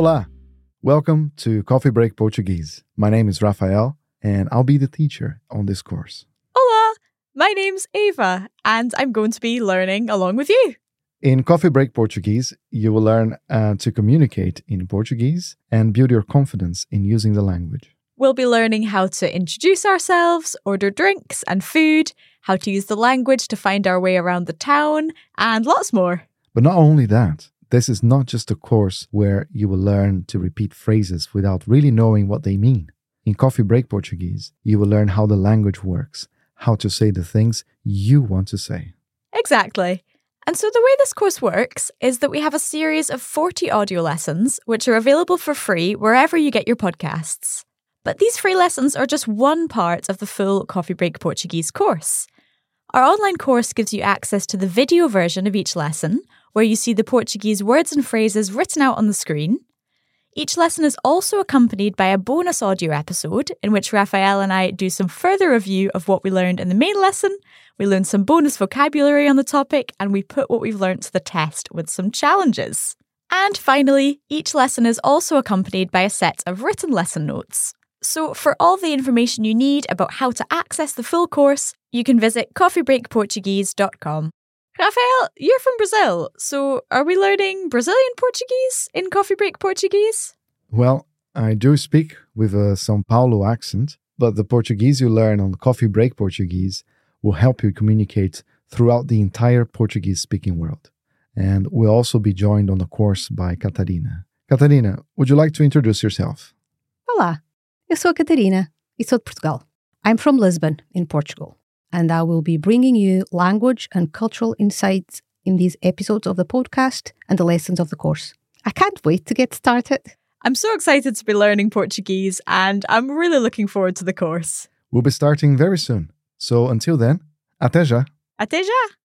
Olá! Welcome to Coffee Break Portuguese. My name is Rafael, and I'll be the teacher on this course. Hola! My name's Ava, and I'm going to be learning along with you. In Coffee Break Portuguese, you will learn uh, to communicate in Portuguese and build your confidence in using the language. We'll be learning how to introduce ourselves, order drinks and food, how to use the language to find our way around the town, and lots more. But not only that, this is not just a course where you will learn to repeat phrases without really knowing what they mean. In Coffee Break Portuguese, you will learn how the language works, how to say the things you want to say. Exactly. And so the way this course works is that we have a series of 40 audio lessons, which are available for free wherever you get your podcasts. But these free lessons are just one part of the full Coffee Break Portuguese course. Our online course gives you access to the video version of each lesson, where you see the Portuguese words and phrases written out on the screen. Each lesson is also accompanied by a bonus audio episode in which Rafael and I do some further review of what we learned in the main lesson. We learn some bonus vocabulary on the topic and we put what we've learned to the test with some challenges. And finally, each lesson is also accompanied by a set of written lesson notes. So, for all the information you need about how to access the full course, you can visit coffeebreakportuguese.com. Rafael, you're from Brazil, so are we learning Brazilian Portuguese in Coffee Break Portuguese? Well, I do speak with a São Paulo accent, but the Portuguese you learn on Coffee Break Portuguese will help you communicate throughout the entire Portuguese speaking world. And we'll also be joined on the course by Catarina. Catarina, would you like to introduce yourself? Olá, eu sou a Catarina e sou de Portugal. I'm from Lisbon, in Portugal, and I will be bringing you language and cultural insights in these episodes of the podcast and the lessons of the course. I can't wait to get started. I'm so excited to be learning Portuguese and I'm really looking forward to the course. We'll be starting very soon. So until then, até já! Até já!